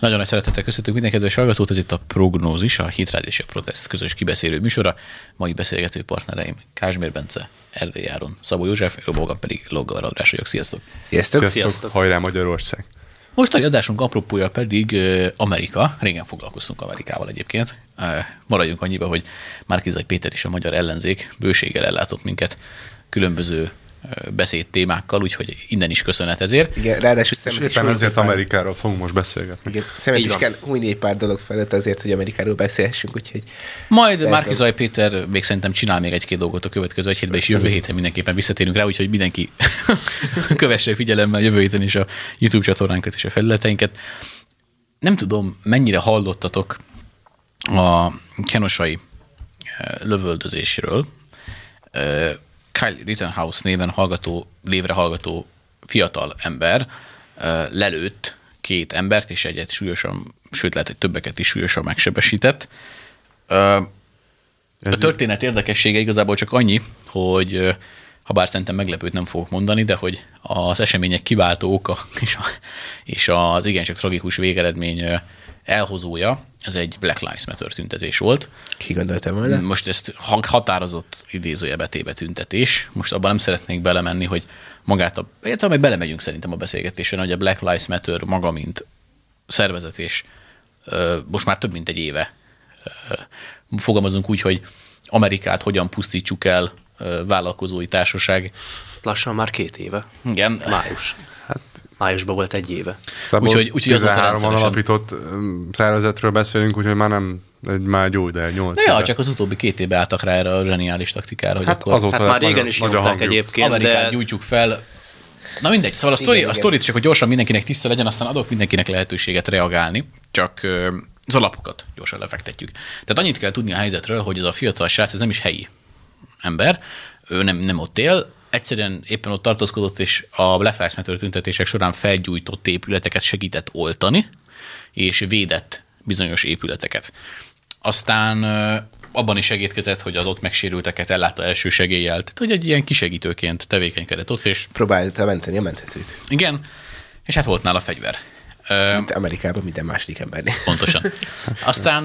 Nagyon nagy szeretettel köszöntünk minden kedves hallgatót, ez itt a Prognózis, a Hitrád és a Protest közös kibeszélő műsora. Mai beszélgető partnereim Kázsmér Bence, Erdély Áron, Szabó József, jó magam pedig Loggar András vagyok. Sziasztok! Sziasztok! Sziasztok! Sziasztok. Hajrá Magyarország! Most a adásunk apropója pedig Amerika. Régen foglalkoztunk Amerikával egyébként. Maradjunk annyiba, hogy Márkizai Péter és a magyar ellenzék bőséggel ellátott minket különböző beszédtémákkal, úgyhogy innen is köszönet ezért. Igen, ráadásul És is éppen hújni ezért pár- Amerikáról fogunk most beszélgetni. Igen, szemet is kell hújni egy pár dolog felett azért, hogy Amerikáról beszélhessünk, úgyhogy Majd Ez Márkizaj Péter még szerintem csinál még egy-két dolgot a következő egy hétben, és jövő héten mindenképpen visszatérünk rá, úgyhogy mindenki kövesse figyelemmel jövő héten is a YouTube csatornánkat és a felületeinket. Nem tudom, mennyire hallottatok a kenosai eh, lövöldözésről. Kyle Rittenhouse néven hallgató, lévre hallgató fiatal ember lelőtt két embert, és egyet súlyosan, sőt lehet, hogy többeket is súlyosan megsebesített. A történet érdekessége igazából csak annyi, hogy ha bár szerintem meglepőt nem fogok mondani, de hogy az események kiváltó oka és, a, és az igencsak tragikus végeredmény elhozója, ez egy Black Lives Matter tüntetés volt. ki gondoltam volna. Most ezt ha- határozott idézője betébe tüntetés. Most abban nem szeretnék belemenni, hogy magát a... Értem, meg belemegyünk szerintem a beszélgetésen, hogy a Black Lives Matter maga, mint szervezet, és most már több mint egy éve fogalmazunk úgy, hogy Amerikát hogyan pusztítsuk el vállalkozói társaság. Lassan már két éve. Igen, Május. Hát, Májusban volt egy éve. Szabó Úgyhogy- úgyhogy azóta 13-an rendszeresen. alapított szervezetről beszélünk, úgyhogy már nem egy már jó, de 8 ja, csak az utóbbi két évben álltak rá erre a zseniális taktikára, hogy Hát akkor azóta Hát már régen nagyon- is nyomták egyébként, Amerikát de gyújtsuk fel. Na mindegy, szóval a, sztori, Igen, a igen. sztorit csak, hogy gyorsan mindenkinek tiszta legyen, aztán adok mindenkinek lehetőséget reagálni, csak az alapokat gyorsan lefektetjük. Tehát annyit kell tudni a helyzetről, hogy ez a fiatal srác, ez nem is helyi ember, ő nem, nem ott él, egyszerűen éppen ott tartózkodott, és a Matter tüntetések során felgyújtott épületeket segített oltani, és védett bizonyos épületeket. Aztán abban is segítkezett, hogy az ott megsérülteket ellátta első segéllyel. Tehát, hogy egy ilyen kisegítőként tevékenykedett ott, és Próbálta menteni a menthetőt. igen, és hát volt nála fegyver. Mint Amerikában minden második embernél. Pontosan. Aztán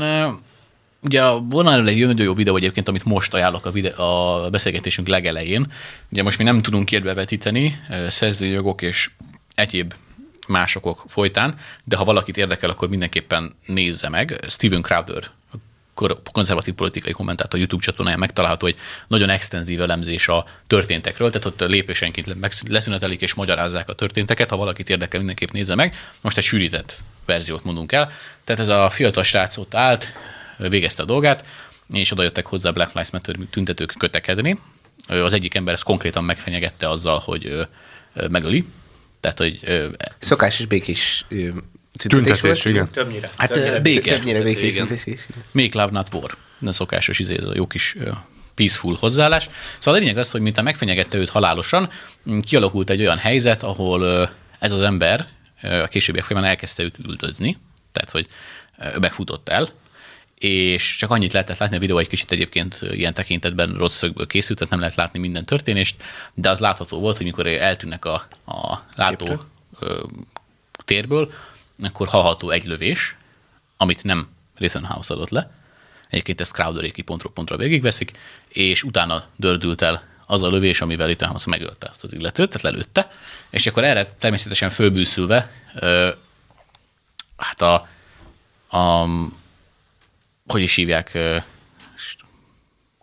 ugye volna erről egy nagyon jó videó egyébként, amit most ajánlok a, vide- a beszélgetésünk legelején. Ugye most mi nem tudunk ilyet bevetíteni, ö, szerzői jogok és egyéb másokok folytán, de ha valakit érdekel, akkor mindenképpen nézze meg. Steven Crowder, konzervatív politikai kommentátor YouTube csatornáján megtalálható, hogy nagyon extenzív elemzés a történtekről, tehát ott lépésenként leszünetelik és magyarázzák a történteket, ha valakit érdekel, mindenképp nézze meg. Most egy sűrített verziót mondunk el. Tehát ez a fiatal srác ott állt, végezte a dolgát, és oda jöttek hozzá Black Lives Matter tüntetők kötekedni. Az egyik ember ezt konkrétan megfenyegette azzal, hogy megöli. Tehát, hogy ö, Szokásos békés tüntetés Tüntetés, volt. igen. többnyire. Hát, többnyire béke. Többnyire békés tüntetés. Make love not war. De szokásos izé, ez a jó kis peaceful hozzáállás. Szóval a lényeg az, hogy mint megfenyegette őt halálosan, kialakult egy olyan helyzet, ahol ez az ember a későbbiek folyamán elkezdte őt üldözni, tehát hogy ő megfutott el, és csak annyit lehetett látni, a videó egy kicsit egyébként ilyen tekintetben rossz szögből készült, tehát nem lehet látni minden történést, de az látható volt, hogy mikor eltűnnek a, a látó ö, térből, akkor hallható egy lövés, amit nem Rittenhouse adott le. Egyébként ezt Crowderéki pontról pontra végigveszik, és utána dördült el az a lövés, amivel Rittenhouse megölte azt az illetőt, tehát lelőtte, és akkor erre természetesen fölbűszülve, hát a, a, hogy is hívják,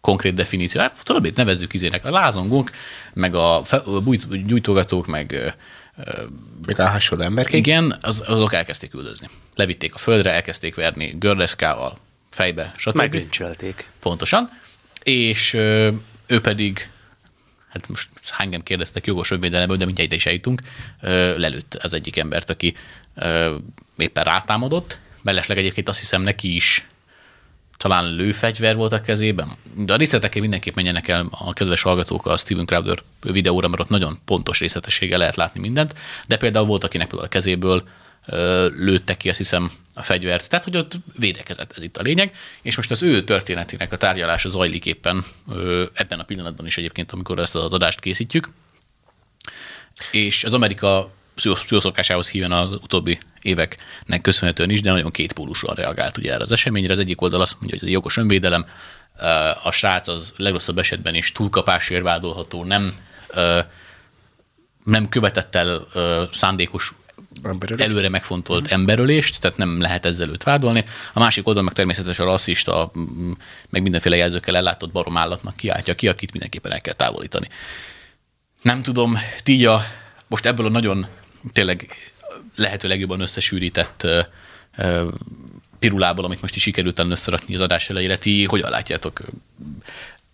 konkrét definíció, hát tudod, mit nevezzük izének, a lázongók, meg a fe- a bújt- gyújtogatók, meg ö, Még a hasonló emberkék. igen, az, azok elkezdték üldözni. Levitték a földre, elkezdték verni gördeszkával, fejbe, stb. Meglincselték. Pontosan. És ő pedig, hát most engem kérdeztek jogos önvédelemből, de mindjárt ide is eljutunk, lelőtt az egyik embert, aki éppen rátámadott. Mellesleg egyébként azt hiszem neki is talán lőfegyver volt a kezében. De a részletekkel mindenképp menjenek el a kedves hallgatók a Steven Crowder videóra, mert ott nagyon pontos részletességgel lehet látni mindent. De például volt, akinek például a kezéből lőtte ki, azt hiszem, a fegyvert. Tehát, hogy ott védekezett, ez itt a lényeg. És most az ő történetének a tárgyalása zajlik éppen ebben a pillanatban is egyébként, amikor ezt az adást készítjük. És az Amerika pszichoszokásához híven az utóbbi éveknek köszönhetően is, de nagyon kétpólusan reagált ugye erre az eseményre. Az egyik oldal azt mondja, hogy ez jogos önvédelem, a srác az legrosszabb esetben is túlkapásért vádolható, nem, nem követett el szándékos Emberölést? előre megfontolt emberölést, tehát nem lehet ezzel őt vádolni. A másik oldalon meg természetesen a rasszista, mm, meg mindenféle jelzőkkel ellátott barom állatnak kiáltja ki, akit mindenképpen el kell távolítani. Nem tudom, ti a, most ebből a nagyon tényleg lehető legjobban összesűrített pirulából, amit most is sikerült összerakni az adás elejére, ti hogyan látjátok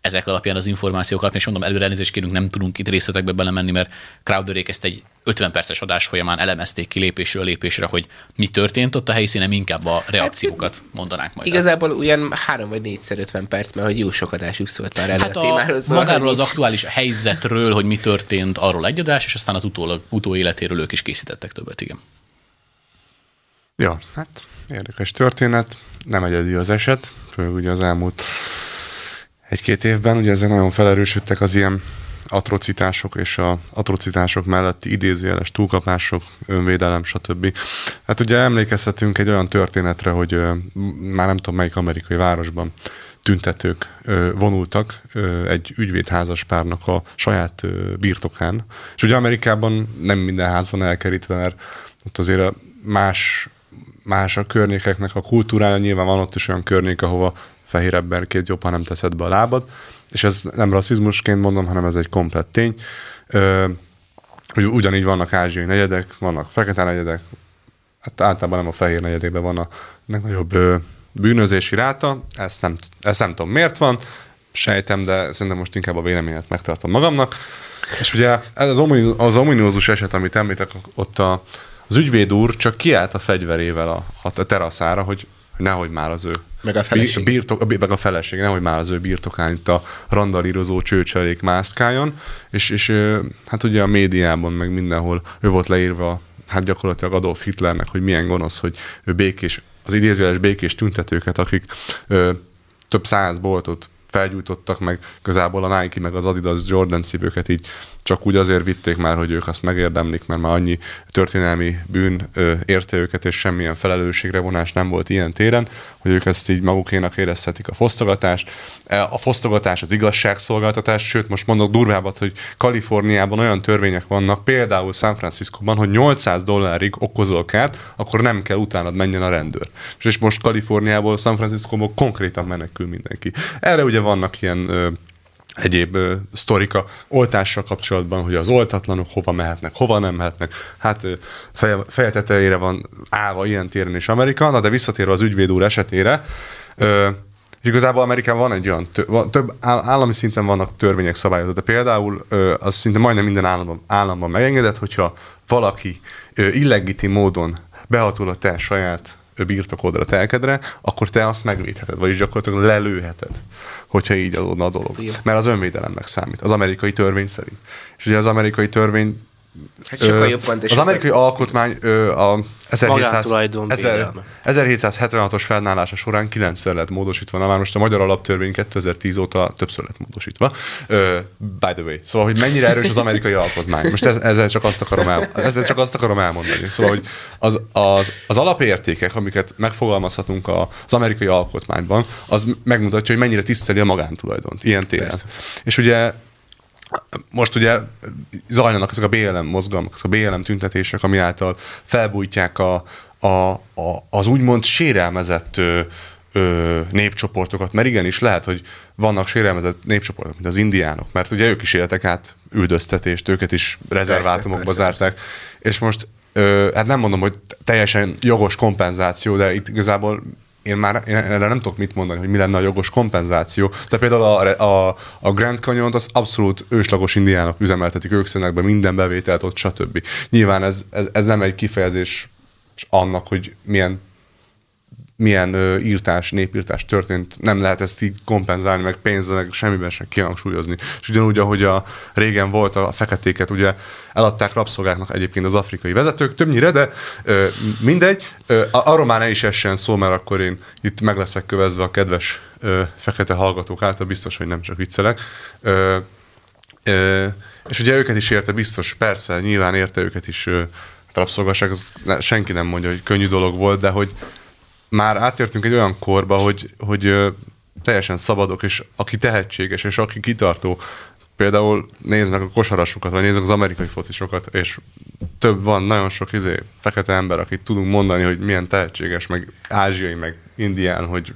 ezek alapján, az információk alapján, és mondom, előre elnézést kérünk, nem tudunk itt részletekbe belemenni, mert Crowderék ezt egy 50 perces adás folyamán elemezték ki lépésről lépésre, hogy mi történt ott a helyszínen, inkább a reakciókat mondanák majd. el. Igazából olyan három vagy négyszer 50 perc, mert hogy jó sok adásuk szólt már erre Hát a a, témáról. szóval magáról az aktuális helyzetről, hogy mi történt, arról egy adás, és aztán az utólag, utóéletéről ők is készítettek többet, igen. Ja, hát érdekes történet, nem egyedi az eset, főleg ugye az elmúlt egy-két évben, ugye ezek nagyon felerősödtek az ilyen atrocitások és a atrocitások melletti idézőjeles túlkapások, önvédelem, stb. Hát ugye emlékezhetünk egy olyan történetre, hogy már nem tudom melyik amerikai városban tüntetők vonultak egy ügyvédházas párnak a saját birtokán. És ugye Amerikában nem minden ház van elkerítve, mert ott azért a más, más a környékeknek a kultúrája, nyilván van ott is olyan környék, ahova fehér emberként jobban nem teszed be a lábad, és ez nem rasszizmusként mondom, hanem ez egy komplett tény. Hogy ugyanígy vannak ázsiai negyedek, vannak fekete negyedek, hát általában nem a fehér negyedében van a legnagyobb bűnözési ráta, ezt nem, ezt nem tudom miért van, sejtem, de szerintem most inkább a véleményet megtartom magamnak. És ugye ez az, omini- az ominózus eset, amit említek, ott a, az ügyvéd úr csak kiállt a fegyverével a, a teraszára, hogy nehogy már az ő Meg a feleség. bi- birtok, meg a feleség, nehogy már az ő birtokán itt a randalírozó csőcselék mászkáljon, és, és hát ugye a médiában, meg mindenhol ő volt leírva, hát gyakorlatilag Adolf Hitlernek, hogy milyen gonosz, hogy ő békés, az idézőjeles békés tüntetőket, akik ö, több száz boltot felgyújtottak, meg igazából a Nike, meg az Adidas Jordan cipőket így. Csak úgy azért vitték már, hogy ők azt megérdemlik, mert már annyi történelmi bűn ö, érte őket, és semmilyen felelősségre vonás nem volt ilyen téren, hogy ők ezt így magukénak érezhetik a fosztogatást. E, A fosztogatás az igazságszolgáltatás, sőt most mondok durvábbat, hogy Kaliforniában olyan törvények vannak, például San Franciscoban, hogy 800 dollárig okozol kárt, akkor nem kell utánad menjen a rendőr. És- most Kaliforniából, San Franciscóból konkrétan menekül mindenki. Erre ugye vannak ilyen egyéb ö, sztorika oltással kapcsolatban, hogy az oltatlanok hova mehetnek, hova nem mehetnek. Hát ö, feje, feje tetejére van állva ilyen téren is Amerika, na de visszatérve az ügyvéd úr esetére, ö, és igazából Amerikában van egy olyan, több áll- állami szinten vannak törvények szabályozva, de például az szinte majdnem minden államban, államban megengedett, hogyha valaki illegitim módon behatol a te saját birtokodra, telkedre, akkor te azt megvédheted, vagyis gyakorlatilag lelőheted, hogyha így adódna a dolog. Mert az önvédelemnek számít, az amerikai törvény szerint. És ugye az amerikai törvény Hát sokkal Ö, jobban, de az sokkal- amerikai alkotmány ö, a 1700, Magántulajdon 1000 védelme. 1776-os fennállása során kilencszer lett módosítva, na már most a magyar alaptörvény 2010 óta többször lett módosítva. Ö, by the way. Szóval, hogy mennyire erős az amerikai alkotmány. Most ez, ezzel csak azt akarom, el, ezzel csak azt akarom elmondani. Szóval, hogy az, az, az alapértékek, amiket megfogalmazhatunk a- az amerikai alkotmányban, az megmutatja, hogy mennyire tiszteli a magántulajdont ilyen téren. Persze. És ugye most ugye zajlanak ezek a BLM mozgalmak, ezek a BLM tüntetések, ami által felbújtják a, a, a, az úgymond sérelmezett ö, ö, népcsoportokat, mert igenis lehet, hogy vannak sérelmezett népcsoportok, mint az indiánok, mert ugye ők is éltek át üldöztetést, őket is rezervátumokba Persze, persze, zárták, és most ö, hát nem mondom, hogy teljesen jogos kompenzáció, de itt igazából én már én erre nem tudok mit mondani, hogy mi lenne a jogos kompenzáció. De például a, a, a Grand Canyon-t az abszolút őslagos indiánok üzemeltetik, ők szednek be minden bevételt ott, stb. Nyilván ez, ez, ez nem egy kifejezés annak, hogy milyen milyen ö, írtás, népírtás történt, nem lehet ezt így kompenzálni, meg pénzzel, meg semmiben sem kihangsúlyozni. És ugyanúgy, ahogy a régen volt a feketéket, ugye eladták rabszolgáknak egyébként az afrikai vezetők, többnyire, de ö, mindegy, ö, arról már ne is essen szó, mert akkor én itt meg leszek kövezve a kedves ö, fekete hallgatók által, biztos, hogy nem csak viccelek. Ö, Ö, és ugye őket is érte biztos, persze, nyilván érte őket is ö, rabszolgaság, az senki nem mondja, hogy könnyű dolog volt, de hogy már átértünk egy olyan korba, hogy, hogy teljesen szabadok, és aki tehetséges, és aki kitartó, például nézd meg a kosarasokat, vagy nézd meg az amerikai focisokat, és több van, nagyon sok izé, fekete ember, akit tudunk mondani, hogy milyen tehetséges, meg ázsiai, meg indián, hogy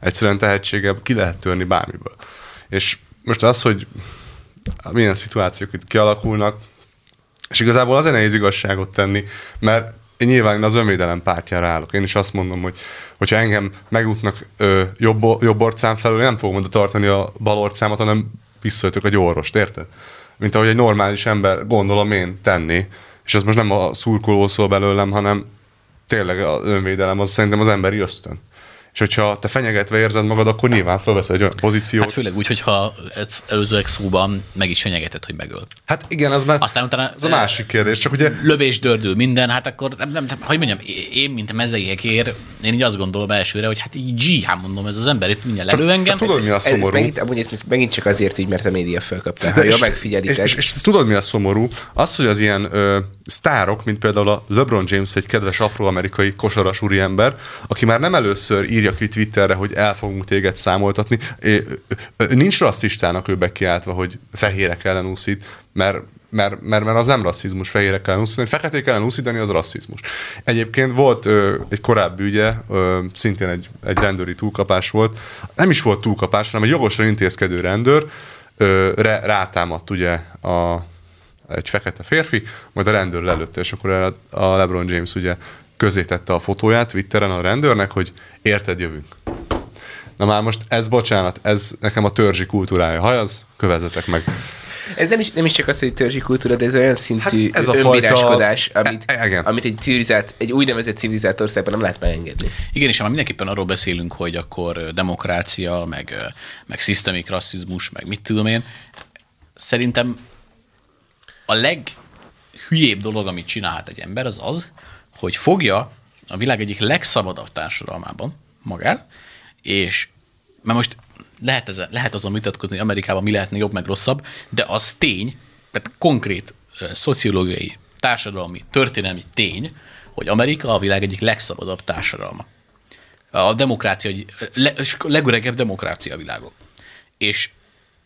egyszerűen tehetsége ki lehet törni bármiből. És most az, hogy milyen szituációk itt kialakulnak, és igazából azért nehéz igazságot tenni, mert nyilván az önvédelem pártjára állok. Én is azt mondom, hogy hogyha engem megútnak ö, jobb, jobb orcám felől, én nem fogom oda tartani a bal orcámat, hanem visszaütök egy orvost, érted? Mint ahogy egy normális ember gondolom én tenni, és ez most nem a szurkoló szól belőlem, hanem tényleg az önvédelem, az szerintem az emberi ösztön. És hogyha te fenyegetve érzed magad, akkor nyilván felveszed egy olyan pozíciót. Hát főleg úgy, hogyha ez előzőek szóban meg is fenyegetett, hogy megöl. Hát igen, az már Aztán utána ez a másik kérdés. Csak ugye lövés, dördül, minden, hát akkor nem, nem, hogy mondjam, én, mint mezei hekér, én így azt gondolom elsőre, hogy hát így zsihán mondom, ez az ember itt mindjárt lelő engem. csak tudod, mi a Ez, ez szomorú? megint, amúgy ez megint csak azért, hogy mert a média fölkapta. Ha jól megfigyelitek. És, és, és, tudod, mi a szomorú? Az, hogy az ilyen ö, sztárok, mint például a LeBron James, egy kedves afroamerikai kosaras úriember, aki már nem először írja ki Twitterre, hogy el fogunk téged számoltatni, nincs rasszistának ő bekiáltva, hogy fehérek ellen úszít, mert mert, mert, mert az nem rasszizmus, fehérek ellen úszítani, feketék ellen úszítani az rasszizmus. Egyébként volt ö, egy korábbi ügye, ö, szintén egy, egy rendőri túlkapás volt, nem is volt túlkapás, hanem egy jogosan intézkedő rendőr ö, re, rátámadt ugye a, egy fekete férfi, majd a rendőr lelőtte, és akkor a LeBron James ugye közé tette a fotóját Twitteren a rendőrnek, hogy érted, jövünk. Na már most ez, bocsánat, ez nekem a törzsi kultúrája. Hajaz, kövezzetek meg. Ez nem is, nem is csak az, hogy törzsi kultúra, de ez olyan szintű Hát ez a a fajta- önbíráskodás, amit, E- igen. amit egy, civilizált, egy úgynevezett civilizált országban nem lehet megengedni. Igen, és ha már mindenképpen arról beszélünk, hogy akkor demokrácia, meg, meg szisztemik rasszizmus, meg mit tudom én, szerintem a leghülyébb dolog, amit csinálhat egy ember, az az, hogy fogja a világ egyik legszabadabb társadalmában magát, és mert most lehet, ezen, lehet azon vitatkozni, hogy Amerikában mi lehetne jobb, meg rosszabb, de az tény, tehát konkrét szociológiai, társadalmi, történelmi tény, hogy Amerika a világ egyik legszabadabb társadalma. A demokrácia, le, legöregebb demokrácia a világon. És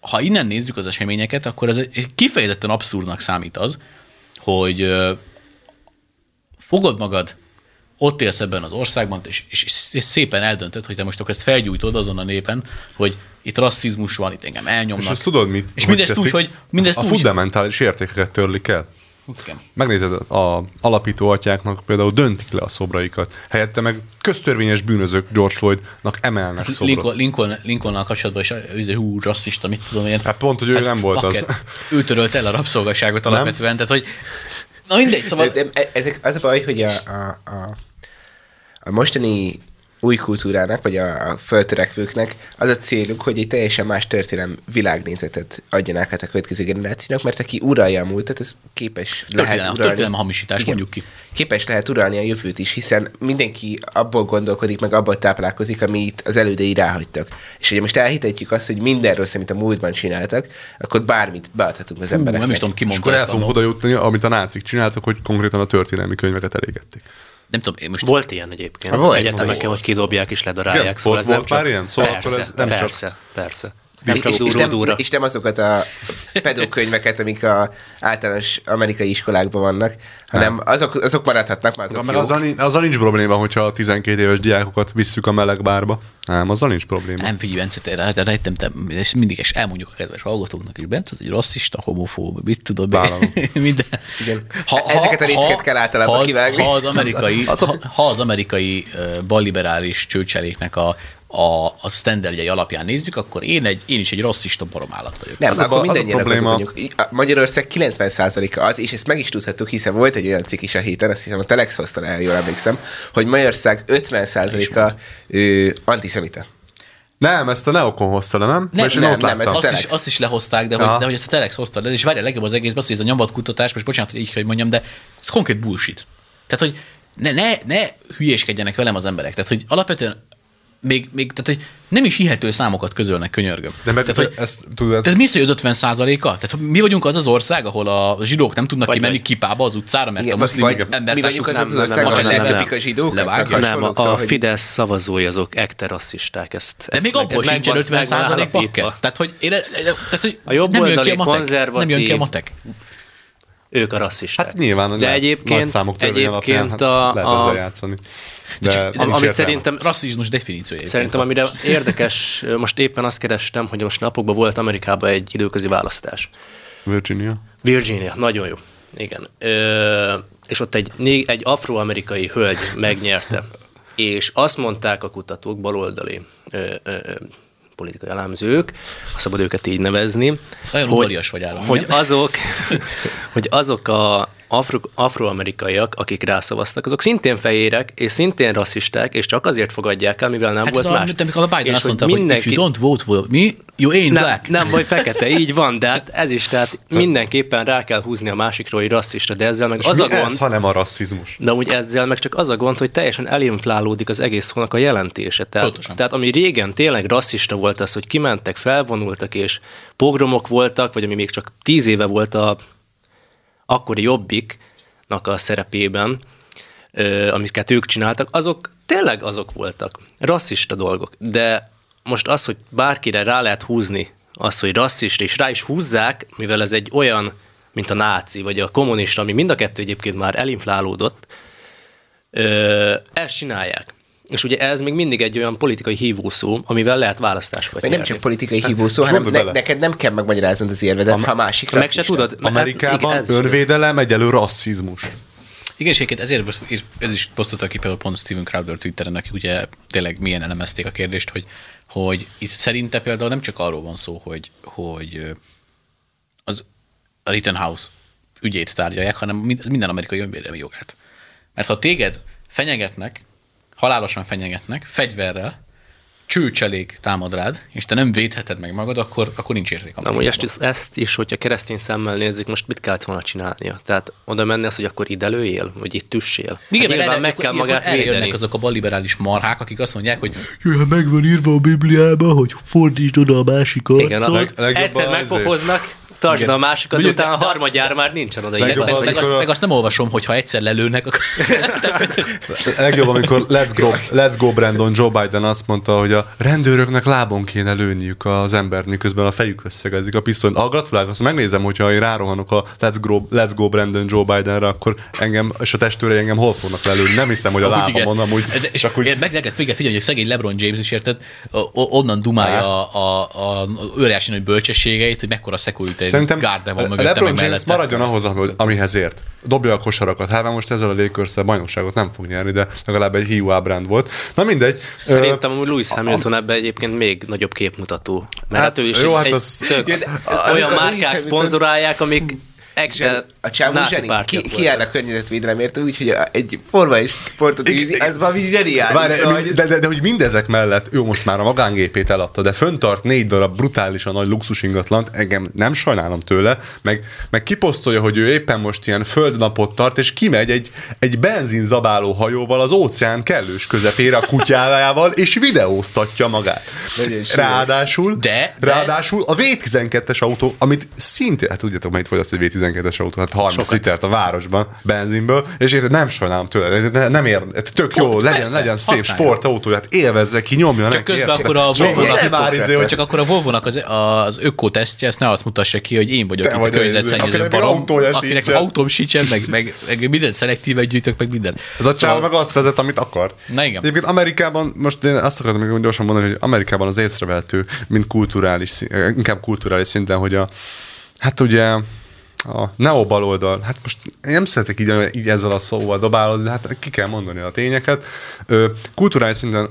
ha innen nézzük az eseményeket, akkor ez kifejezetten abszurdnak számít az, hogy fogod magad, ott élsz ebben az országban, és, és, és szépen eldöntöd, hogy te most akkor ezt felgyújtod azon a népen, hogy itt rasszizmus van, itt engem elnyomnak. És ezt tudod, mit És mindezt úgy, teszik? hogy mindezt a úgy, fundamentális értékeket törlik el. Igen. Megnézed, a alapító atyáknak például döntik le a szobraikat. Helyette meg köztörvényes bűnözők George Floydnak emelnek szobrot. Lincoln, Lincoln, Lincolnnal kapcsolatban is ő, hú, rasszista, mit tudom én. Hát pont, hogy ő nem volt az. Ő törölt el a rabszolgaságot alapvetően, tehát hogy na mindegy, szóval de, ezek, az a baj, hogy a, a, a, a mostani új kultúrának, vagy a, a föltörekvőknek az a céluk, hogy egy teljesen más történelem világnézetet adjanak át a következő generációnak, mert aki uralja a múltat, az képes lehet történelem, uralni. történelem hamisítás, mondjuk ki. Képes lehet uralni a jövőt is, hiszen mindenki abból gondolkodik, meg abból táplálkozik, amit az elődei ráhagytak. És hogyha most elhitetjük azt, hogy minden rossz, amit a múltban csináltak, akkor bármit beadhatunk az Hú, embereknek. nem is tudom, ki És mondta akkor el fogunk oda jutni, amit a nácik csináltak, hogy konkrétan a történelmi könyveket elégették. Nem tudom, én most Volt ilyen egyébként. Ha, volt, Egyetemeken, volt. hogy kidobják és ledarálják. Igen, szóval volt- ez nem volt csak... már ilyen? Szóval persze, ez nem csak- persze, persze. Nem És, és, nem, és nem azokat a pedókönyveket, amik a általános amerikai iskolákban vannak, hanem azok, azok maradhatnak, már azok jók. azzal, nincs- azzal nincs probléma, hogyha a 12 éves diákokat visszük a meleg bárba. Nem, azzal nincs probléma. nem figyelj, Bence, te rájöttem, te, és mindig és elmondjuk a kedves hallgatóknak is, Bence, egy rasszista, homofób, mit tudod, minden. Igen. Ezeket a részeket kell általában ha az, kivágni. Ha az amerikai, Az a- ha, ha az amerikai uh, balliberális csőcseléknek a, a, a standardjai alapján nézzük, akkor én, egy, én is egy rasszista baromállat vagyok. Nem, Az a akkor ba- az a mindannyian probléma- vagyunk. Magyarország 90%-a az, és ezt meg is tudhattuk, hiszen volt egy olyan cikk is a héten, azt hiszem a Telex hozta el, jól emlékszem, hogy Magyarország 50%-a ő, antiszemita. Nem, ezt a Neokon hozta le, nem? Nem, nem, ott nem, láttam. ez azt, is, azt is lehozták, de hogy, Aha. de hogy ezt a Telex hozta le, és várj, a legjobb az egész, az, hogy ez a nyomatkutatás, most bocsánat, hogy így hogy mondjam, de ez konkrét bullshit. Tehát, hogy ne, ne, ne hülyéskedjenek velem az emberek. Tehát, hogy alapvetően még, még tehát, hogy nem is hihető számokat közölnek, könyörgöm. De meg tehát, hogy, ezt tudod, tehát mi az, hogy az 50 százaléka? Tehát mi vagyunk az az ország, ahol a zsidók nem tudnak Vagy kimenni vagy. kipába az utcára, mert Igen, a muszlim mi embertársuk vagyunk az nem, az nem, ország, nem, ahol nem, nem, leköpik nem. a zsidókat. Levágják. meg Nem, a Fidesz szavazói azok ekte rasszisták. Ezt, De ezt még abból sincsen van- 50 meg van százalék pakker. Tehát, hogy, én, tehát, hogy A jobb nem jön ki a matek. Nem jön ki a matek. Ők a rasszisták. Hát nyilván De egyébként, nagy számok törvény alapján egyébként hát a, lehet ezzel a, játszani. De csak- nincs amit szerintem Rasszizmus definíciója. Szerintem, amire érdekes, most éppen azt kerestem, hogy most napokban volt Amerikában egy időközi választás. Virginia. Virginia, nagyon jó. Igen. Ö, és ott egy, egy afroamerikai hölgy megnyerte. És azt mondták a kutatók, baloldali ö, ö, politikai elemzők, ha szabad őket így nevezni, Nagyon udvarias vagy, Áron, hogy azok, hogy azok a afro, afroamerikaiak, akik rászavaztak, azok szintén fehérek, és szintén rasszisták, és csak azért fogadják el, mivel nem Hát volt ez a, más. mint amikor a Biden És azt mondta, hogy if you don't vote for me, you ain't nem, black. nem vagy fekete, így van, de hát ez is, tehát mindenképpen rá kell húzni a másikról, hogy rasszista, de ezzel meg És az mi a gond, ez, ha nem a rasszizmus? de úgy ezzel meg csak az a gond, hogy teljesen elinflálódik az egész szónak a jelentése. Tehát, Pontosan. tehát ami régen tényleg rasszista volt az, hogy kimentek, felvonultak és pogromok voltak, vagy ami még csak tíz éve volt a akkori jobbiknak a szerepében, amiket ők csináltak, azok tényleg azok voltak. Rasszista dolgok. De most az, hogy bárkire rá lehet húzni az, hogy rasszista, és rá is húzzák, mivel ez egy olyan, mint a náci, vagy a kommunista, ami mind a kettő egyébként már elinflálódott, ezt csinálják. És ugye ez még mindig egy olyan politikai hívószó, amivel lehet választásokat Meg nem nyerni. csak politikai hívószó, És hanem ne, bele. neked nem kell megmagyaráznod az érvedet, ha a másik Meg se rasszista. tudod. mert- Amerikában igen, is igaz. önvédelem egyelő rasszizmus. Igen, és egyébként ezért és ez is posztolta ki például pont Steven Crowder Twitteren, aki ugye tényleg milyen elemezték a kérdést, hogy, hogy itt szerinte például nem csak arról van szó, hogy, hogy az a Rittenhouse ügyét tárgyalják, hanem minden amerikai önvédelmi jogát. Mert ha téged fenyegetnek, halálosan fenyegetnek, fegyverrel, csőcselék támad rád, és te nem védheted meg magad, akkor, akkor nincs érték. Na, hogy ezt, is- ezt is, hogyha keresztény szemmel nézzük, most mit kellett volna csinálnia? Tehát oda menni az, hogy akkor ide lőjél, vagy itt tüssél. Igen, hát mert nyilván erre, meg kell magát erre védeni. jönnek azok a balliberális marhák, akik azt mondják, hogy ja, meg van írva a Bibliában, hogy fordítsd oda a másik arcot. Igen, a, leg- egyszer azért- megpofoznak, tartsd Igen. a másikat, Ugye, utána a harmadjára már nincsen oda. Legjobban ide. meg, meg, amikor azt, a- meg azt nem olvasom, hogy ha egyszer lelőnek, akkor... Legjobb, amikor let's go, let's go Brandon, Joe Biden azt mondta, hogy a rendőröknek lábon kéne lőniük az embert, miközben a fejük összegezik a pisztolyt. Ah, gratulálok, azt megnézem, hogyha én rárohanok a let's go, let's go Brandon Joe Bidenre, akkor engem, és a testőre engem hol fognak lelőni. Nem hiszem, hogy a lábamon amúgy. Ez, és csak úgy, meg lehet figyelj, figyelj, hogy szegény LeBron James is érted, onnan dumálja a, a, a óriási nagy bölcsességeit, hogy mekkora szekújt egy Szerintem mögötte, LeBron James maradjon ahhoz, ami- amihez ért. Dobja a kosarakat. Hát most ezzel a lakers bajnokságot nem fog nyerni, de legalább egy hiú ábránd volt. Na mindegy. Szerintem amúgy Lewis Hamilton ebben egyébként még nagyobb képmutató. Mert hát, Hát, ő is jó, egy, hát egy az- tök, olyan márkák szponzorálják, amik Zseni, a csávó náci zseni, ki, pártiak ki voltak. jár a környezetvédelemért úgy, hogy egy forma és sportot űzi, ez valami zseniális. Várj, szóval, de, de, de, hogy mindezek mellett ő most már a magángépét eladta, de föntart négy darab brutálisan nagy luxus ingatlant, engem nem sajnálom tőle, meg, meg kiposztolja, hogy ő éppen most ilyen földnapot tart, és kimegy egy, egy benzinzabáló hajóval az óceán kellős közepére a kutyájával, és videóztatja magát. Ráadásul, De- de- ráadásul a V12-es autó, amit szintén, hát tudjátok, mennyit fogyaszt egy V12-es autó, hát 30 Sokat. litert a városban benzinből, és érted, nem sajnálom tőle, de nem ér, tök jó, Pont, legyen, persze, legyen szép sportautó, hát élvezze ki, nyomja Csak neki, közben érted? akkor a már izé, csak akkor a Volvo-nak az, az ökotesztje, ezt ne azt mutassa ki, hogy én vagyok Te itt a vagy az, környezetszennyező barom, akinek sincsen. autóm sincsen, meg, meg, meg mindent szelektíve gyűjtök, meg minden. Ez a csáv meg azt vezet, amit akar. Na igen. Egyébként Amerikában, most én azt akartam még gyorsan mondani, hogy Amerikában az észrevehető, mint kulturális, inkább kulturális szinten, hogy a, hát ugye a neobaloldal, hát most én nem szeretek így, így ezzel a szóval dobálozni, de hát ki kell mondani a tényeket. Kulturális szinten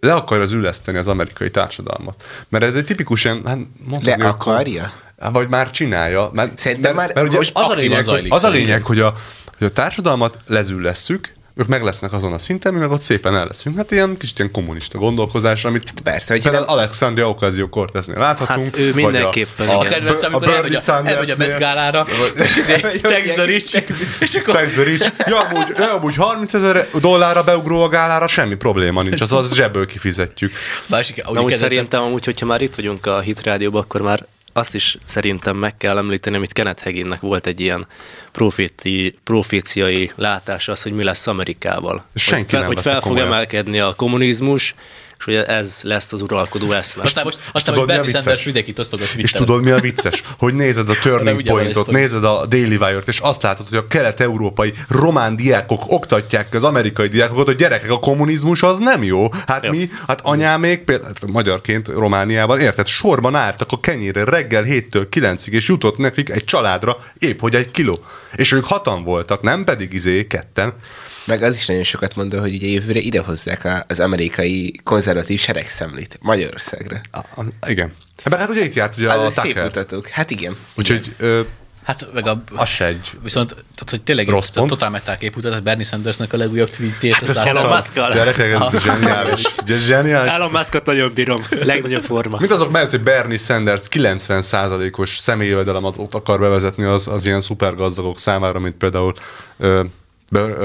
le akarja az üleszteni az amerikai társadalmat. Mert ez egy tipikusan, hát mondhatni Le akkor- akarja? Hát, Vagy már csinálja. Mert, Szerintem már mert ugye most az a, lényeg, az a lényeg, hogy a, hogy a társadalmat lezüllesszük, ők meg lesznek azon a szinten, mi meg ott szépen el leszünk. Hát ilyen kicsit ilyen kommunista gondolkozás, amit Hát persze, hogy például nem- Alexandria Ocasio-Corteznél láthatunk. Hát ő vagy mindenképpen, a, A kedvenc, a amikor elmegy Bernie a, elmegy a. Met Gálára, és izé, text the rich, és akkor Tax the rich. Ja, amúgy, ja, amúgy 30 ezer dollárra beugró a gálára, semmi probléma nincs, az az zsebből kifizetjük. másik, Na úgy szerintem amúgy, hogyha már itt vagyunk a Hit Rádióban, akkor már azt is szerintem meg kell említeni, amit Kenneth Haginnek volt egy ilyen proféti, proféciai látása, az, hogy mi lesz Amerikával. Senki hogy fel, nem hogy fel fog emelkedni a kommunizmus, és hogy ez lesz az uralkodó eszme. Aztán most, aztán tudod, most mi a Bernie vicces? Sanders mindenkit osztogat És tudod, mi a vicces? Hogy nézed a Turning ugye Pointot, nézed a Daily Wire-t, és azt látod, hogy a kelet-európai román diákok oktatják az amerikai diákokat, hogy gyerekek, a kommunizmus az nem jó. Hát Ja. mi, hát anyámék, például hát magyarként Romániában, érted, sorban álltak a kenyére reggel 7-től 9-ig, és jutott nekik egy családra épp hogy egy kiló. És ők hatan voltak, nem pedig izé ketten. Meg az is nagyon sokat mondó, hogy ugye jövőre idehozzák az amerikai konzervatív seregszemlét Magyarországra. A, a, igen. Mert hát ugye itt járt ugye Az a a szép Tucker. mutatók. Hát igen. Úgyhogy ö, Hát meg a, az se egy viszont, tehát, hogy tényleg Rossz pont. totál metal kép mutat, Bernie Sandersnek a legújabb tweetjét. Hát Ez Elon. Gyerekek, ez zseniális. Ugye Zseniális. Elon Muskot nagyon bírom. Legnagyobb forma. Mint azok mellett, hogy Bernie Sanders 90%-os személyjövedelemet akar bevezetni az, az ilyen szupergazdagok számára, mint például ö,